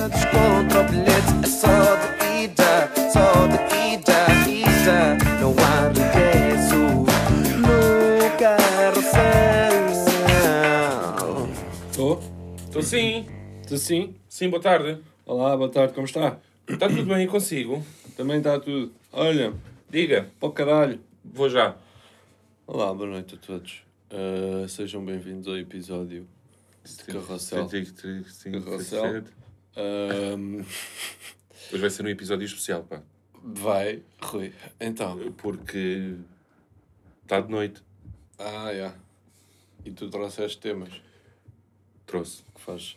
Contra o bilhete, é só de ida, só de ida, ida. Não há regresso no carrossel. Estou? Estou sim. Estou sim? Sim, boa tarde. Olá, boa tarde, como está? Está tudo bem consigo? Também está tudo. Olha, Diga, para o caralho. vou já. Olá, boa noite a todos. Ah, sejam bem-vindos ao episódio de Carrossel. Carrossel. Ahm, Hoje vai ser um episódio especial, pá. vai, Rui. Então. Porque está de noite. Ah, já. E tu trouxeste temas Trouxe. que faz.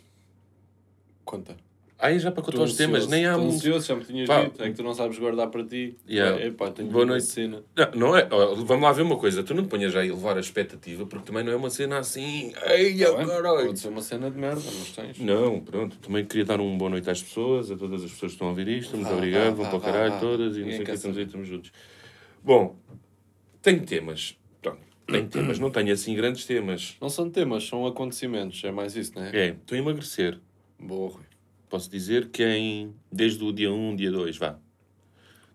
Conta. Aí já para contar os temas, nem há muito. ansioso, já me tinhas Pá. dito. É que tu não sabes guardar para ti. Yeah. É, epá, tenho Boa uma noite. cena. Não, não é. ó, Vamos lá ver uma coisa. Tu não te ponhas já a elevar a expectativa, porque também não é uma cena assim. Ei, Tá caralho. Pode ser uma cena de merda, mas tens. Não, pronto. Também queria dar uma boa noite às pessoas, a todas as pessoas que estão a ouvir isto. Muito Vá, obrigado, vá, vão para o caralho todas e não sei o que estamos aí, estamos juntos. Bom, tenho temas. Pronto, tenho temas. Não tenho assim grandes temas. Não são temas, são acontecimentos. É mais isso, não é? É, estou a emagrecer. Boa, Rui. Posso dizer que em, desde o dia 1, dia 2, vá.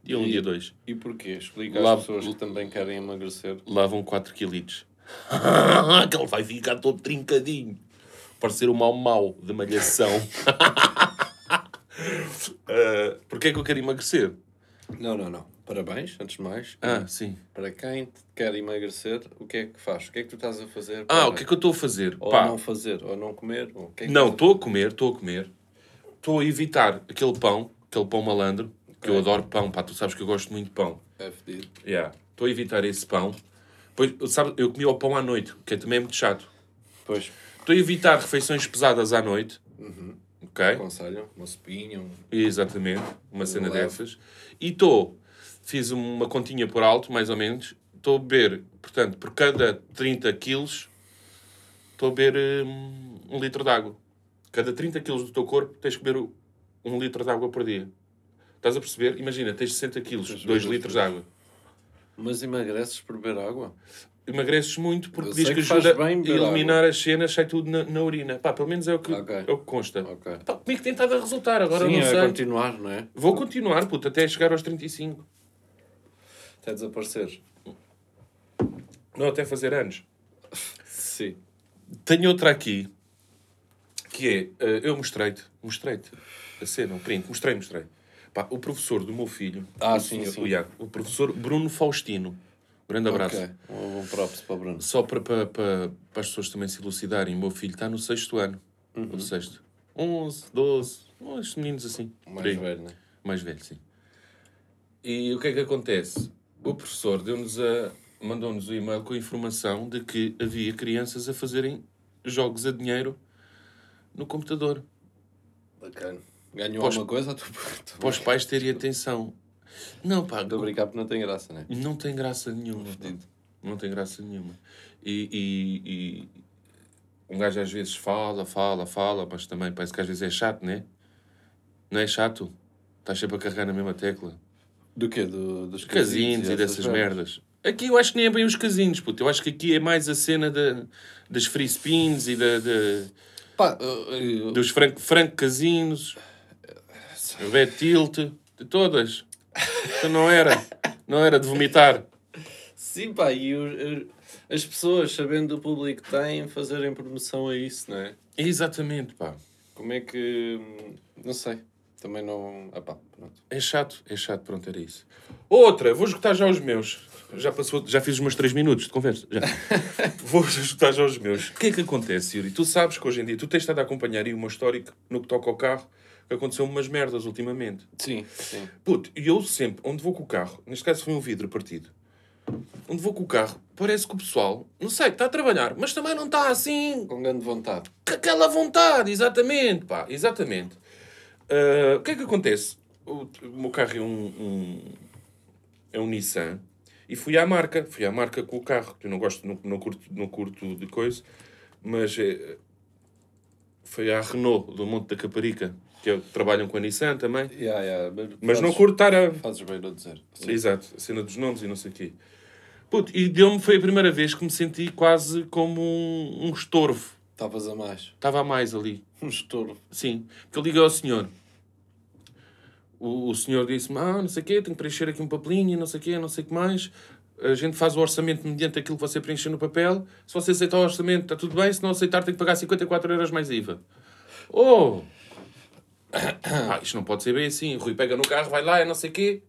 Dia 1, E- dia 2. E porquê? Explica Lá- às pessoas que também querem emagrecer. Vão 4 quilos. que ele vai ficar todo trincadinho. Parecer o mau mau de malhação. uh, Porquê é que eu quero emagrecer? Não, não, não. Parabéns, antes de mais. Ah, sim. Para quem quer emagrecer, o que é que faz? O que é que tu estás a fazer? Ah, para- o que é que eu estou a fazer? Ou Pá, não fazer, ou não comer. Ou o que é que não, estou a comer, estou a comer. Estou a evitar aquele pão, aquele pão malandro, que eu Ok. adoro pão, pá, tu sabes que eu gosto muito de pão. É fedido. Yeah. Estou a evitar esse pão. Pois, sabe, eu comi o pão à noite, que é também é muito chato. Pois, Estou a evitar refeições pesadas à noite. Ok? aconselham, uma sopinha, um... Exatamente, uma cena leve. dessas. E estou, fiz uma continha por alto, mais ou menos. Estou a beber, portanto, por cada 30 quilos, estou a beber hum, um litro de água. Cada 30 quilos do teu corpo tens que beber um litro de água por dia. Estás a perceber? Imagina, tens 60 quilos, Tens de 2 beber litros de água. Mas emagreces por beber água? Emagreces muito porque Eu diz que que ajuda a eliminar as cenas, sai tudo na, na urina. Pá, pelo menos é o que, Ok. é o que consta. Ok. Pá, comigo tem estado a resultar, agora Sim, não sei. continuar, não é? Vou continuar, puto, até chegar aos 35. Até desaparecer. Não, até fazer anos. Sim. Tenho outra aqui, que é, eh, eu mostrei-te, mostrei-te a cena, um print, mostrei, mostrei. Pá, o professor do meu filho, Ah, o, sim, sim. o Iago, o professor Bruno Faustino. Grande abraço. Ok. Um bom props para o Bruno. Só para, para, para, para as pessoas também se elucidarem, o meu filho está no sexto ano. Uhum. No sexto. 11, 12, estes meninos assim. Mais velho, não é? Mais velho, sim. E o que é que acontece? O professor deu-nos a mandou-nos o e-mail com a informação de que havia crianças a fazerem jogos a dinheiro no computador. Bacana. Ganhou Pós- alguma coisa? Tu... Para os pais terem atenção. Não, pá, Estou a brincar porque não tem graça, não é? não tem graça nenhuma. Fedido. Não tem graça nenhuma. E, e- e um gajo às vezes fala, fala, fala, mas também parece que às vezes é chato, não é? Não é chato? Estás sempre a carregar na mesma tecla. Do quê? Do, dos casinos e essas dessas merdas. Aqui eu acho que nem é bem os casinos, puto. Eu acho que aqui é mais a cena da, das free spins e da, da- Pá, eu- eu- dos franco, franco casinos, bet tilt, de todas. Então não era. Não era de vomitar. Sim, pá, e o- o- as pessoas, sabendo do público que têm, fazerem promoção a isso, não é? Exatamente, pá. Como é que. hum, Não sei. Também não. Ah, pá, pronto. É chato, é chato, pronto, era isso. Outra, vou esgotar já os meus. Já passou, já fiz os meus 3 minutos de conversa. Já. vou já os meus. O que é que acontece, Yuri? Tu sabes que hoje em dia, tu tens estado a acompanhar aí o meu histórico no que toca ao carro, que aconteceu umas merdas ultimamente. Sim, sim. Puto, e eu sempre, onde vou com o carro, neste caso foi um vidro partido, onde vou com o carro, parece que o pessoal, não sei, está a trabalhar, mas também não está assim, Com grande vontade. com aquela vontade, exatamente, pá, exatamente. Ah, o que é que acontece? O, o meu carro é um, um- é um Nissan e fui à marca, fui à marca com o carro, que eu não gosto, não, não, curto, não curto de coisa, mas é, foi à Renault do Monte da Caparica, que é, trabalham com a Nissan também, Yeah, yeah, mas não fazes- curto estar a, Fazes bem a dizer. Sim. Exato, a cena dos nomes e não sei o quê. Puto, e deu-me, foi a primeira vez que me senti quase como um, um estorvo. Estavas a mais. Estava a mais ali. Um estouro. Sim. Porque eu liguei ao senhor. O, o senhor disse-me, ah, não sei o quê, tenho que preencher aqui um papelinho, não sei o quê, não sei o que mais. A gente faz o orçamento mediante aquilo que você preencher no papel. Se você aceitar o orçamento, está tudo bem. Se não aceitar, tem que pagar 54 euros mais IVA. Oh! Ah, isto não pode ser bem assim. O Rui pega no carro, vai lá, é não sei o quê.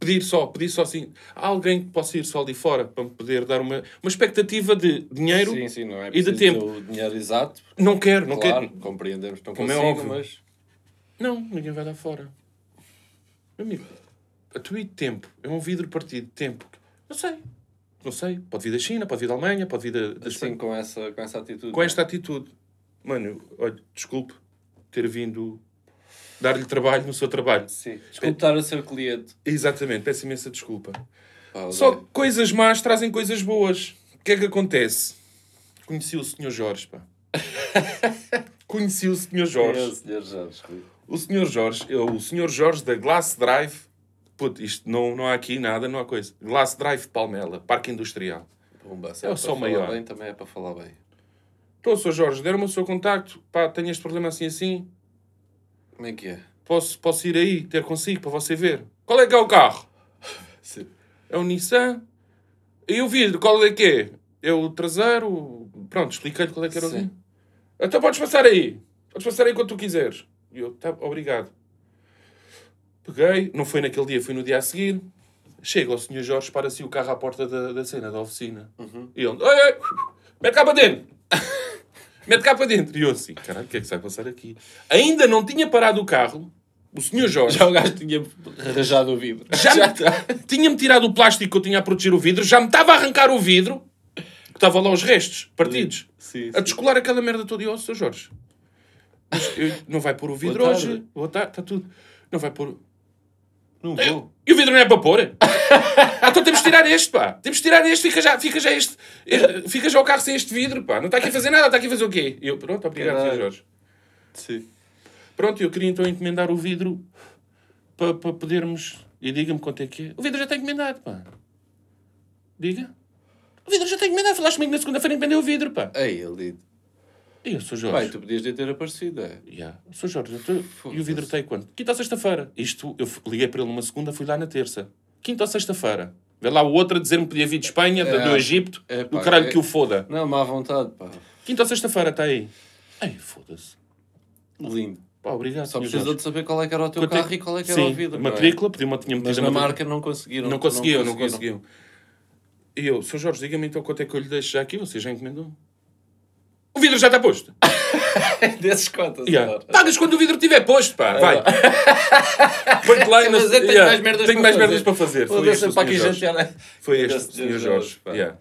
Pedir só, pedir só assim. Há alguém que possa ir só ali fora para me poder dar uma, uma expectativa de dinheiro Sim, sim, não é e de tempo. O dinheiro exato. Não quero, não claro, quero. compreendemos. Não Como é óbvio. mas... Não, ninguém vai lá fora. Meu amigo, a tempo. É um vidro partido tempo. Não sei. Não sei. Pode vir da China, pode vir da Alemanha, pode vir da, da Assim, Espanha. com essa, com essa atitude. Com esta atitude. Mano, olha, desculpe ter vindo dar-lhe trabalho no seu trabalho. Sim. Desculpe estar a ser cliente. Exatamente, peço imensa desculpa. Pá, Só que coisas más trazem coisas boas. O que é que acontece? Conheci o Sr. Jorge, pá. Conheci o Sr. Quem é o Jorge. senhor Jorge Rui? O Sr. Jorge, o Sr. Jorge da Glass Drive. Puto, isto não, não há aqui nada, não há coisa. Glass Drive Palmela, Parque Industrial. Pumba, É o som maior. Bem, também é para falar bem. Então, Sr. Jorge, deram-me o seu contacto. Pá, tenho este problema assim assim. Como é que é? Posso, posso ir aí, ter consigo, para você ver. Qual é que é o carro? Sim. É o Nissan. E o vidro, qual é que é? É o traseiro? Pronto, expliquei-lhe qual é que era o Sim. vidro. Então podes passar aí. Podes passar aí quando tu quiseres. E eu, tá, obrigado. Peguei, não foi naquele dia, foi no dia a seguir. Chega ao Sr. Jorge, para-se o carro à porta da, da cena, da oficina. E ele, mete cá para dentro. mete cá para dentro. E eu assim, caralho, o que é que se vai passar aqui? Ainda não tinha parado o carro, o Sr. Jorge Já o gajo tinha arranjado o vidro. já, me- está. tinha-me tirado o plástico que eu tinha a proteger o vidro, já me estava a arrancar o vidro, que estava lá os restos, partidos, Sim, a descolar aquela merda toda. E eu, Sr. Jorge, mas eu- não vai pôr o vidro Boa hoje? Boa tarde, está tudo. Não vai pôr. Não vou. E o vidro não é para pôr? então temos de tirar este, pá. Temos de tirar este, fica já, fica já este. Fica já o carro sem este vidro, pá. Não está aqui a fazer nada, está aqui a fazer o quê? Eu, pronto, obrigado, Sr. Jorge. Sim. Pronto, eu queria então encomendar o vidro para pa podermos. E diga-me quanto é que é. O vidro já está encomendado, pá. Diga. O vidro já está encomendado. Falaste comigo na segunda-feira encomendei o vidro, pá. Ei, ele E eu sou Jorge. Bem, tu podias ter aparecido, é? Yeah. Sou Jorge. eu tô- E o vidro tem quanto? Quinta ou sexta-feira. Isto, eu liguei para ele numa segunda, fui lá na terça. Quinta ou sexta-feira. Vê lá o outro a dizer-me que podia vir de Espanha, do- É. do Egito, É, do pá, caralho é- que o foda. Não, má vontade, pá. Quinta ou sexta-feira, está aí. Ei, foda-se. Lindo. Pá, obrigado, Só Sr. precisou Jorge. de saber qual é que era o teu Quanto é- carro e qual é que era Sim, o vidro. é? matrícula, pediu-me, tinha Mas metido na matrícula. marca não conseguiram. Não conseguiu, não conseguiram. conseguiu. E eu, Sr. Jorge, diga-me então quanto é que eu lhe deixo já aqui. Você já encomendou? O vidro já está posto. Desses contas, Yeah. agora. Pagas quando o vidro estiver posto, pá. Vai. Põe-te lá e Mas eu tenho Yeah. mais merdas Tenho para mais fazer. merdas para fazer. Foi Foda-se, este para aqui jantear. Foi este. Sr. Jorge. pá. Yeah.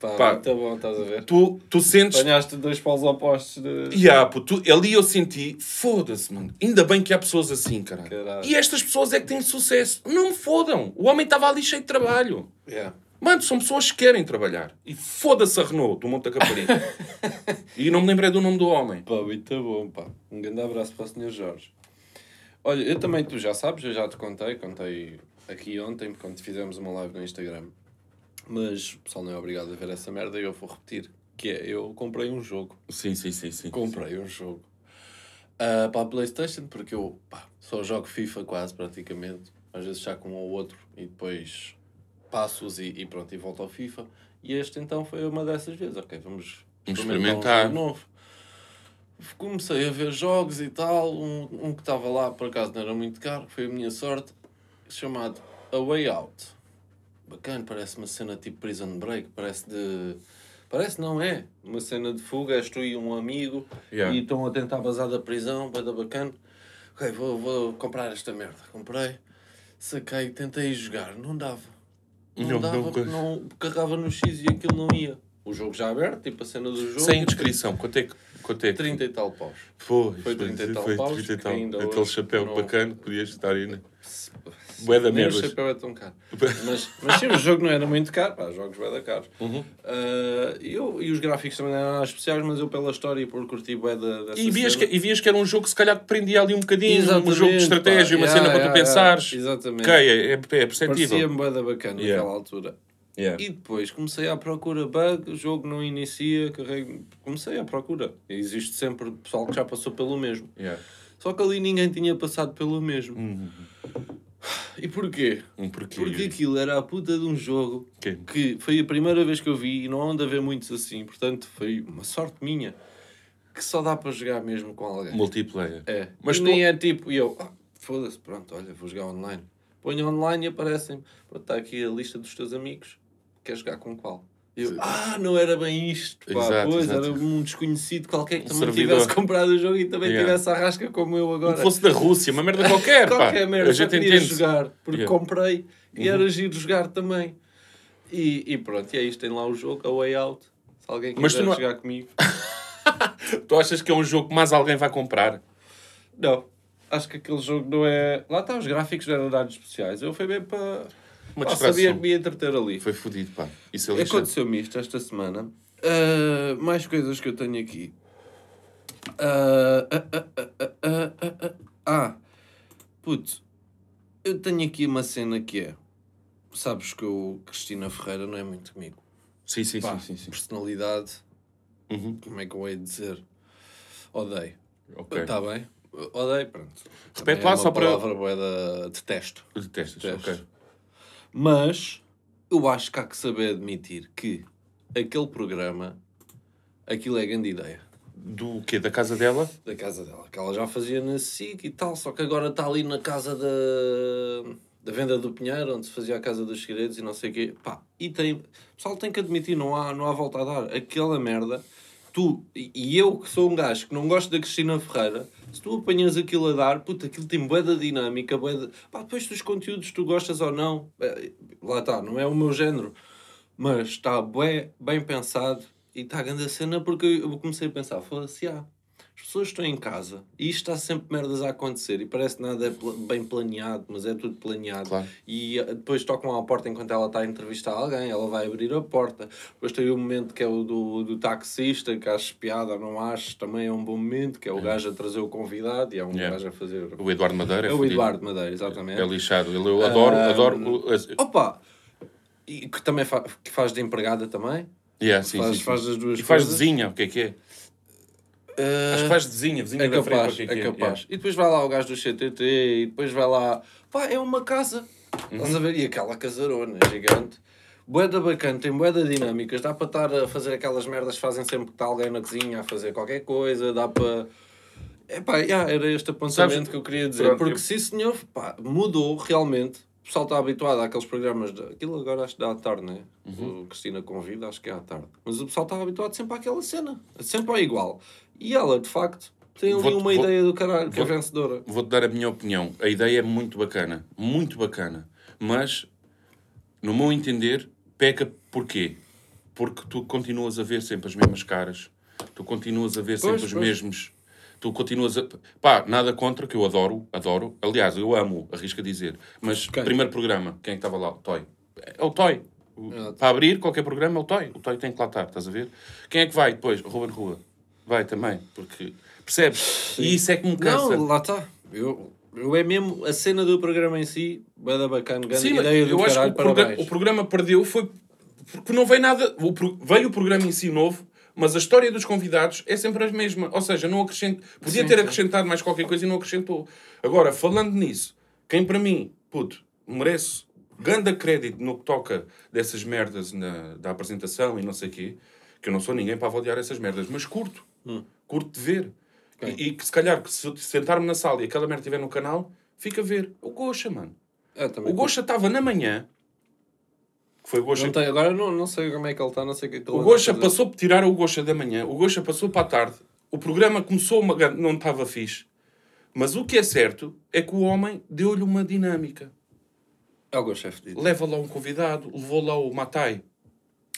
Pá, Pá. muito bom, estás a ver? Tu, tu sentes... Apanhaste dois paus opostos de... Yeah, pô, tu, ali eu senti, foda-se, mano. Ainda bem que há pessoas assim, caralho. Caralho. E estas pessoas é que têm sucesso. Não me fodam. O homem estava ali cheio de trabalho. Yeah. Mano, são pessoas que querem trabalhar. E foda-se a Renault, do Monte da Caparica. e não me lembrei do nome do homem. Pá, muito bom, pá. Um grande abraço para o Sr. Jorge. Olha, eu também, tu já sabes, eu já te contei, contei aqui ontem, quando fizemos uma live no Instagram. Mas o pessoal não é obrigado a ver essa merda e eu vou repetir. Que é, eu comprei um jogo. Sim, sim, sim, sim. Comprei um jogo. ah, para a Playstation, porque eu pá, só jogo FIFA quase, praticamente. Às vezes já com um ou outro e depois passo-os e, e pronto, e volto ao FIFA. E este então foi uma dessas vezes. Ok, vamos Vamos experimentar um novo. Comecei a ver jogos e tal. Um, um que estava lá, por acaso não era muito caro, foi a minha sorte, chamado A Way Out. Bacana, parece uma cena tipo Prison Break, parece de. Parece, não é? Uma cena de fuga, és tu e um amigo Yeah. e estão a tentar vazar da prisão, vai dar bacana. Ok, vou, vou comprar esta merda. Comprei, saquei, tentei jogar, não dava. Não, Não, dava, não não carregava no X e aquilo não ia. O jogo já aberto, tipo a cena do jogo. Sem e descrição. Quanto é que... Quanto é que... 30 e tal paus. Foi 30 e tal foi paus, 30 e tal. ainda Aquele chapéu não- bacana que podias estar aí, né? Bué da Nem o chapéu é tão caro. Mas, mas sim, o jogo não era muito caro, pá, jogos bué da caros. Uhum. Ah, eu, e os gráficos também não eram nada especiais, mas eu pela história e por curtir bué da, dessa E vias, que, e vias que era um jogo que se calhar te prendia ali um bocadinho, um jogo de Exatamente, estratégia, pá. uma Yeah, cena para yeah, tu pensares. yeah. Exatamente. Ok, é, é, é perceptível. Parecia-me bué da bacana naquela altura. Yeah. E depois comecei à procura bug, o jogo não inicia, carrego. Comecei à procura. Existe sempre pessoal que já passou pelo mesmo. Yeah. Só que ali ninguém tinha passado pelo mesmo. E porquê? Um porquê. Porque aquilo era a puta de um jogo que foi a primeira vez que eu vi e não anda a ver muitos assim. Portanto, foi uma sorte minha que só dá para jogar mesmo com alguém. Multiplayer. É, Mas tu- nem é tipo, e eu, ah, foda-se, pronto, olha, vou jogar online. Ponho online e aparecem, pronto, está aqui a lista dos teus amigos, queres jogar com qual? Eu, ah, não era bem isto, pá, Exato, pois, exato. era um desconhecido qualquer que Um também servidor. tivesse comprado o jogo e também Yeah. tivesse a rasca como eu agora. Se fosse da Rússia, uma merda qualquer, pá. Qualquer merda, só gente queria jogar, porque Yeah. Uhum. comprei e era giro jogar também. E, e pronto, e é isto, tem lá o jogo, a Way Out, se alguém Mas tu quiser não- jogar comigo. Tu achas que é um jogo que mais alguém vai comprar? Não, acho que aquele jogo não é... Lá está, os gráficos não eram dados especiais, eu fui bem para... Uma Pá, distração. sabia que me ia entreter ali. Foi fodido, pá. Isso é. Aconteceu-me isto esta semana. Ah, mais coisas que eu tenho aqui. Ah, ah, ah, puto, eu tenho aqui uma cena que é. Sabes que o Cristina Ferreira não é muito comigo. Sim, sim, Pá, sim, sim, sim. Personalidade, Uhum. como é que eu hei de dizer? Odeio. Ok. Está bem? Odeio, pronto. Repete Também lá é só para- palavra boeda detesto. Detestas, Detesto. ok. Mas eu acho que há que saber admitir que aquele programa, aquilo é grande ideia Do quê? Da casa dela? da casa dela, que ela já fazia na SIC e tal, só que agora está ali na casa da, da venda do Pinheiro, onde se fazia a casa dos segredos e não sei o quê. Pá, e tem, o pessoal tem que admitir, não há, não há volta a dar. Aquela merda, tu e eu que sou um gajo que não gosto da Cristina Ferreira, se tu apanhas aquilo a dar, puta, aquilo tem bué da dinâmica, bué da... Pá, depois dos conteúdos tu gostas ou não, eh, lá está, não é o meu género, mas está bué, bem pensado e está a grande cena porque eu comecei a pensar, foda-se, ah, as pessoas estão em casa e isto está sempre merdas a acontecer e parece que nada é pla- bem planeado, mas é tudo planeado. Claro. E eh, depois tocam à porta enquanto ela está a entrevistar alguém, ela vai abrir a porta. Depois tem o momento que é o do, do taxista, que acho piada, não acho, também é um bom momento, que é o gajo a trazer o convidado e é um Yeah. gajo a fazer. O Eduardo Madeira. É o fodido. Eduardo Madeira, exatamente. É lixado. Ele, eu adoro, Ah, adoro. o- Opa! E que também fa que faz de empregada também. Yeah, sim, faz, sim, sim. faz as duas E faz coisas. vizinha, o que é que é? Ah, Acho que faz vizinha, vizinha É da frente, capaz, que é é que é? capaz. E depois vai lá o gajo do CTT e depois vai lá. Pá, é uma casa. Estás a ver? E aquela casarona gigante. Boeda bacana, tem boeda dinâmicas. Dá para estar a fazer aquelas merdas que fazem sempre que está alguém na cozinha a fazer qualquer coisa. Dá para. Epá, yeah, era este apontamento Sabes- que eu queria dizer. Pronto, Porque eu- sim, senhor, pá, mudou realmente. O pessoal está habituado àqueles programas. De... Aquilo agora acho que dá à tarde, né? Uhum. O Cristina convida, acho que é à tarde. Mas o pessoal está habituado sempre àquela cena. Sempre ao igual. E ela, de facto, tem ali uma vou- ideia do caralho, que é vencedora. Vou-te dar a minha opinião. A ideia é muito bacana. Muito bacana. Mas, no meu entender, peca porquê? Porque tu continuas a ver sempre as mesmas caras. Tu continuas a ver sempre Pois, os mesmos... Tu continuas a... Pá, nada contra, que eu adoro, adoro. Aliás, eu amo, arrisco a dizer. Mas, Quem? primeiro programa, quem é que estava lá? O Toy. É o Toy. O-. Para abrir qualquer programa é o Toy. O Toy tem que lá estar, estás a ver? Quem é que vai depois? Ruben Rua. Vai também, porque... Percebes? E isso é que me cansa. Não, lá está. Eu, eu é mesmo a cena do programa em si, bada bacana, grande Sim, ideia do eu acho que o, progra- parabéns. o programa perdeu foi porque não veio nada. o pro- veio o programa em si novo, mas a história dos convidados é sempre a mesma. Ou seja, não acrescent... podia Sim, ter sim. acrescentado mais qualquer coisa e não acrescentou. Agora, falando nisso, quem para mim, puto, merece grande crédito no que toca dessas merdas na, da apresentação e não sei o quê, que eu não sou ninguém para avaliar essas merdas, mas curto. Curto de ver. E, e que se calhar, se eu sentar-me na sala e aquela merda estiver no canal, fica a ver. O Gocha, mano. É, também O Gocha estava na manhã. Foi o Gocha. Não tem, agora não, não sei como é que ele está, não sei o que é O Gocha passou, tiraram o Gocha da manhã. O Gocha passou para a tarde. O programa começou, uma, não estava fixe. Mas o que é certo é que o homem deu-lhe uma dinâmica. É o chefe dito. Leva lá um convidado, levou lá o Matai.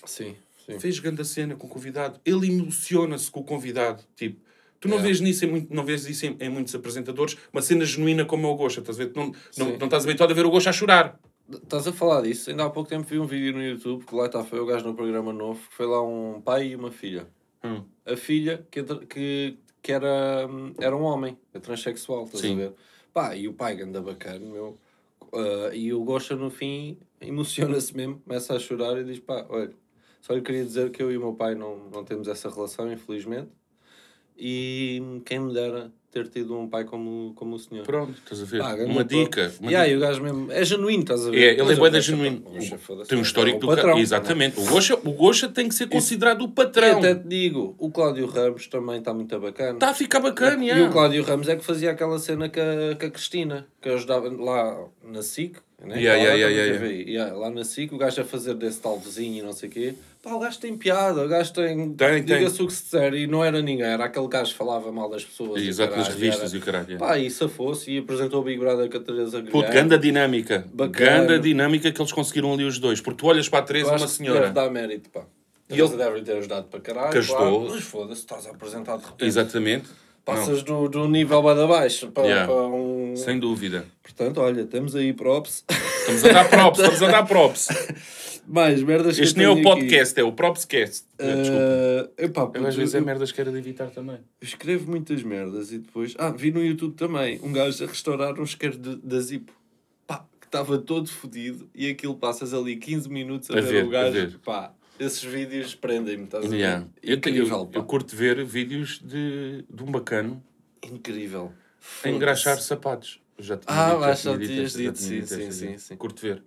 Sim, sim. Fez grande cena com o convidado. Ele emociona-se com o convidado. Tipo, tu não É. vês nisso em, muito, não vês isso em, em muitos apresentadores, uma cena genuína como é o Gocha. Estás a ver? Tu Não, não, não estás habituado a ver o Gocha a chorar. Estás a falar disso? Ainda há pouco tempo vi um vídeo no YouTube que lá está, foi o gajo no programa novo, que foi lá um pai e uma filha. Hum. A filha que, que, que era, era um homem, é transexual, estás Sim. a ver? Pá, e o pai, ganda bacana, meu, Ah, e o Gosha no fim emociona-se mesmo, começa a chorar e diz: pá, olha, só lhe queria dizer que eu e o meu pai não, não temos essa relação, infelizmente. E quem me dera ter tido um pai como, como o senhor. Pronto, estás a ver? Uma dica. Uma e o gajo mesmo é genuíno, estás a ver? É, ele é bué da Gosha, genuíno. o Tem um é histórico o do patrão, cara. né? Exatamente. O Gosha, o Gosha tem que ser considerado o E patrão. até te digo, o Cláudio Ramos também está muito bacana. Está a ficar bacana, E yeah. o Cláudio Ramos é que fazia aquela cena com a, com a Cristina, que ajudava lá na SIC. Né? Yeah, Lá yeah, também yeah, teve- yeah, Lá na SIC, o gajo a fazer desse tal vizinho e não sei o quê. Pá, o gajo tem piada, o gajo tem. Tem. Diga-se o que se disser, e não era ninguém, era aquele gajo que falava mal das pessoas. e Exato, nas revistas e o caralho. yeah. Pá, e se fosse, e apresentou o Big Brother com a Teresa Puto, Guilherme. ganda dinâmica. Bacana. Ganda dinâmica que eles conseguiram ali os dois. Porque tu olhas para a Teresa, uma senhora. Deve dar mérito, pá. E Teresa ele- deve ter ajudado para caralho. Que ajudou. claro, mas foda-se, estás a apresentar de repente. Exatamente. Passas do, do nível bada baixo para, Yeah. para um. Sem dúvida. Portanto, olha, temos aí props. Estamos a dar props, estamos a dar props. Mais merdas que Este nem é o tenho aqui. podcast, é o propscast. Desculpa. Eh, epá, puto, Eu às vezes é eu- merdas que era de evitar também. eu escrevo muitas merdas e depois. Ah, vi no YouTube também um gajo a restaurar um isqueiro da Zippo. Pá, que estava todo fodido e aquilo passas ali 15 minutos a, A ver, ver, o a gajo. ver. Pá, esses vídeos prendem-me, estás a ver? Yeah. Eu, Incrível, eu, pá. eu curto ver vídeos de, de um bacano Incrível. a engraxar sapatos. Já tinha Ah, dito, já tinha tinhas dito, sim, sim, já. sim. Curto ver.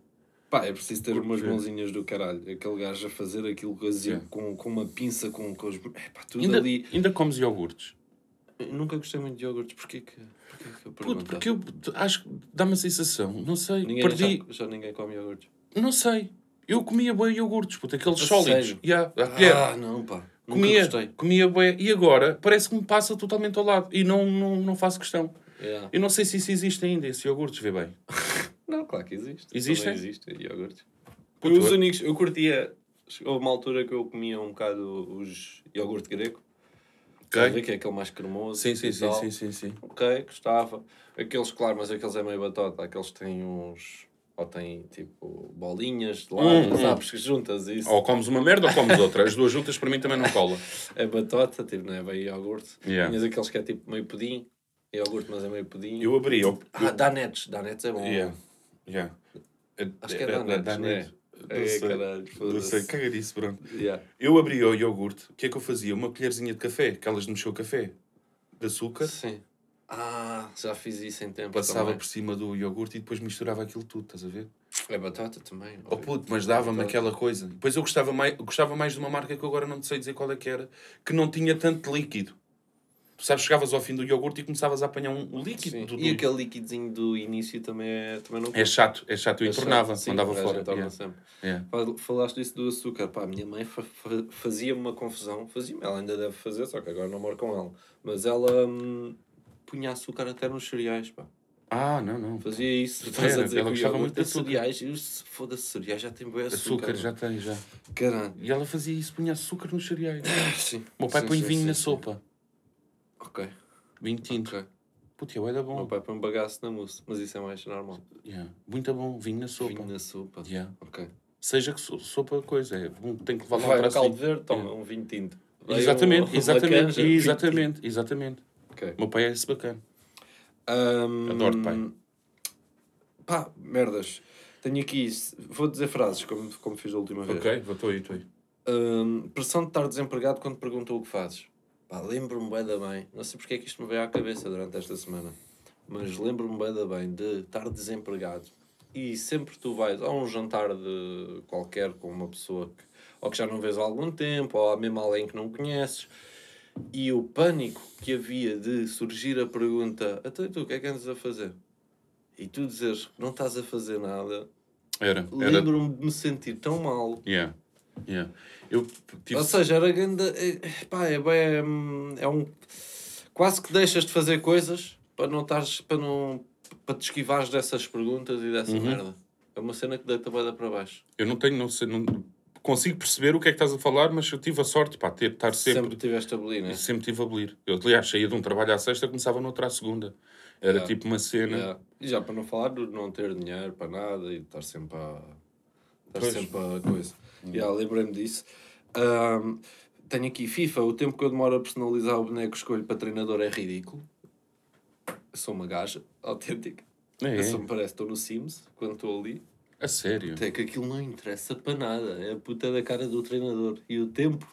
Pá, é preciso ter Curto umas ver. mãozinhas do caralho. Aquele gajo a fazer aquilo Zippo, Yeah. com, com uma pinça, com, com os. Epá, tudo Ainda, ali. ainda comes iogurtes? Eu nunca gostei muito de iogurtes. Porquê que, porquê que eu Puto, pergunto? porque eu acho que dá-me a sensação, não sei, Ninguém, perdi, já, já ninguém come iogurtes. não sei. Eu comia bem iogurtes, puto, aqueles A sólidos. sério? Yeah, a colher. Ah, não, pá. Nunca comia, gostei. comia bem. E agora parece que me passa totalmente ao lado. E não, não, não faço questão. Yeah. Eu não sei se isso existe ainda, esse iogurtes, vê bem. Não, claro que existe. Existem? Também existe iogurtes. Puto, os eu- únicos, eu curtia. Houve uma altura que eu comia um bocado os iogurte grego. Ok. Sabe que é aquele mais cremoso. Sim, sim, e sim, tal. sim, sim, sim. Ok, gostava. Aqueles, claro, mas aqueles é meio batota. Aqueles têm uns. Ou têm tipo bolinhas de lado, Hum, hum. sabes? Que juntas isso. Ou comes uma merda ou comes outra. As duas juntas para mim também não cola. É batota, tipo, não é bem iogurte. Yeah. Tinhas aqueles que é tipo meio pudim. É iogurte, mas é meio pudim. Eu abri. Eu, Ah, Danettes. Danettes é bom. Yeah. Yeah. Acho que é Danettes, da- não é? Danettes. É, Não sei. caralho, sei, caga disso, pronto. Yeah. Eu abri o iogurte, o que é que eu fazia? Uma colherzinha de café, aquelas de mexer o café, de açúcar, Sim. Ah, já fiz isso em tempo. passava também. por cima do iogurte e depois misturava aquilo tudo, estás a ver? É batata também. Oh puto, mas dava-me Batata. aquela coisa. Depois eu gostava mais, gostava mais de uma marca que agora não te sei dizer qual é que era, que não tinha tanto líquido. Tu sabes, chegavas ao fim do iogurte e começavas a apanhar um, um líquido. Sim. do- E aquele líquidozinho do início também, é, também não É chato, é chato. Eu É entornava, chato. Mandava fora. Yeah, sempre. yeah. Fal- Falaste disso do açúcar, pá, a minha mãe fa- fa- fazia-me uma confusão, fazia ela ainda deve fazer, só que agora não moro com ela, mas ela hum, punha açúcar até nos cereais, pá, Ah, não, não. fazia isso, Era, estás a dizer ela que gostava muito de cereais, e os- foda-se, cereais já tem bem açúcar, Açúcar já tem, já. caralho, E ela fazia isso, punha açúcar nos cereais. sim, O meu pai Sim, põe sim, vinho sim, na sopa. ok, Vinho tinto. ok, Puta, eu era o meu bom. pai põe bagaço na mousse, mas isso é mais normal, Yeah. Muito bom, vinho na sopa. vinho na sopa, Yeah. ok, Seja que so- sopa coisa, é bom, tem que levar lá vai para ao caldo verde, toma um vinho tinto, Vai Exatamente, um- exatamente, exatamente, exatamente. Ok. O meu pai é esse bacana. Ahm, Adoro-te, pai. Pá, merdas. Tenho aqui, vou dizer frases, como, como fiz a última vez. estou aí, estou aí. Ahm, pressão de estar desempregado quando perguntou o que fazes. Pá, lembro-me bem da bem. Não sei porque é que isto me veio à cabeça durante esta semana. Mas lembro-me bem da bem de estar desempregado. E sempre tu vais a um jantar de qualquer com uma pessoa que ou que já não vês há algum tempo, ou mesmo alguém que não conheces, e o pânico que havia de surgir a pergunta: Até tu, o que é que andas a fazer? E tu dizeres que não estás a fazer nada, Era, era. lembro-me de me sentir tão mal. Yeah, yeah. Eu tive. Ou seja, era grande. É, pá, é, bem, é um. Quase que deixas de fazer coisas para não estares. para não. para te esquivares dessas perguntas e dessa Uhum. merda. É uma cena que deita bem para baixo. Eu não tenho, não sei, não consigo perceber o que é que estás a falar, mas eu tive a sorte, pá, ter, estar Sempre, sempre. tiveste a bolir, né? Sempre tive a abolir. Eu, aliás, saía de um trabalho à sexta, começava noutra à segunda. Era Yeah. tipo uma cena. Yeah. E já para não falar de não ter dinheiro para nada e estar sempre a. estar Pois. sempre a coisa. Yeah, Lembrei-me disso. Ahm, tenho aqui FIFA. O tempo que eu demoro a personalizar o boneco que escolho para treinador é ridículo. Eu sou uma gaja, autêntica. É. Isso me parece, estou no Sims, quando estou ali. A sério. Até que aquilo não interessa para nada. É a puta da cara do treinador. E o tempo,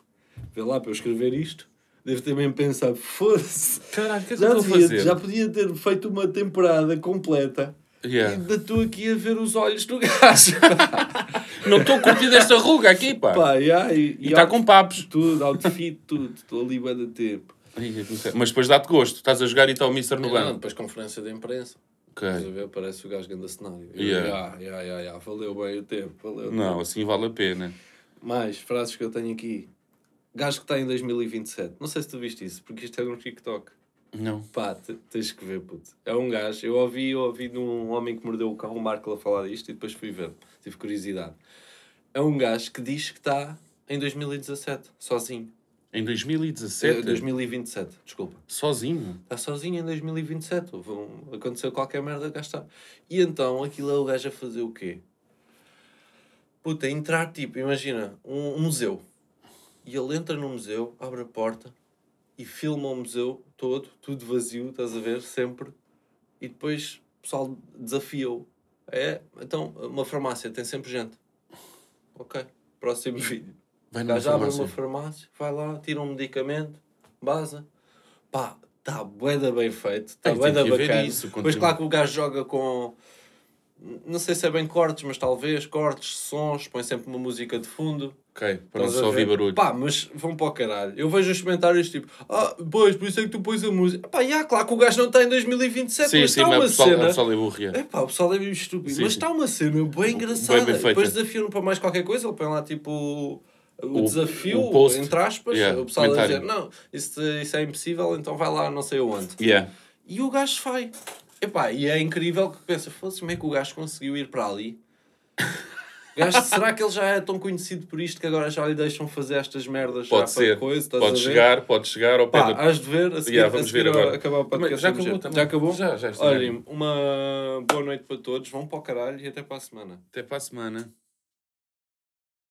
vê lá para eu escrever isto, devo ter mesmo pensado, foda-se. Caralho, o que é que Já, devia- fazer? já podia ter feito uma temporada completa. Yeah. E ainda estou aqui a ver os olhos do gajo. Não estou a curtir desta ruga aqui, pá. Pá, yeah, e está com papos. tudo, outfit, tudo. Estou ali bem de tempo. Não sei. Mas depois dá-te gosto. Estás a jogar e está o Mister no Não, banco. depois conferência de imprensa. Estás a ver? Parece o gajo grande cenário. Yeah. yeah, yeah, yeah, yeah, Valeu bem o tempo. Valeu Não, tempo. assim vale a pena. Mais frases que eu tenho aqui. Gajo que está em 2027. Não sei se tu viste isso, porque isto é um TikTok. Não. Pá, te- tens que ver, puto. É um gajo. Eu ouvi, eu ouvi de um homem que mordeu o cão, o Marco, a falar disto e depois fui ver. Tive curiosidade. É um gajo que diz que está em 2017, sozinho. Em Eh, 2017? 2027, desculpa. Sozinho? Está sozinho em 2027. Houve um- Aconteceu qualquer merda, cá está. E então, aquilo é o gajo a fazer o quê? Puta, entrar tipo, imagina, um, um museu. E ele entra no museu, abre a porta e filma o museu todo, tudo vazio, estás a ver, sempre. E depois o pessoal desafia-o. É, então, uma farmácia tem sempre gente. Ok, próximo vídeo. Vai numa gajo abre farmácia. uma farmácia, vai lá, tira um medicamento, base. Pá, está bué bem feito, está ver bacana. isso, Depois, claro que o gajo joga com... Não sei se é bem cortes, mas talvez cortes, sons, põe sempre uma música de fundo. Ok, para não só ouvir barulho. Pá, mas vão para o caralho. Eu vejo os comentários tipo, ah, pois, por isso é que tu pões a música. Pá, já, claro que o gajo não está em 2027, sim, mas sim, está mas uma pessoal, o cena... pessoal é burro. yeah. É pá, o pessoal é meio estúpido. Sim, mas sim. está uma cena bem engraçada. bem feita. Depois desafiam para mais qualquer coisa. Ele põe lá tipo o, o desafio, o post. entre aspas. Yeah, o pessoal a dizer: Não, isso, isso é impossível, então vai lá não sei aonde. Yeah. E o gajo vai. Epá, e é incrível que pensa: fosse como é que o gajo conseguiu ir para ali? Gajo, será que ele já é tão conhecido por isto que agora já lhe deixam fazer estas merdas já Pode para ser. coisa? Pode a chegar, pode chegar ao pé Pá, do... has de ver, a seguir, Yeah, a vamos seguir ver agora. acabar o podcast. já acabou. Já acabou? Já, já. Olhem, uma boa noite para todos, vão para o caralho e até para a semana. Até para a semana.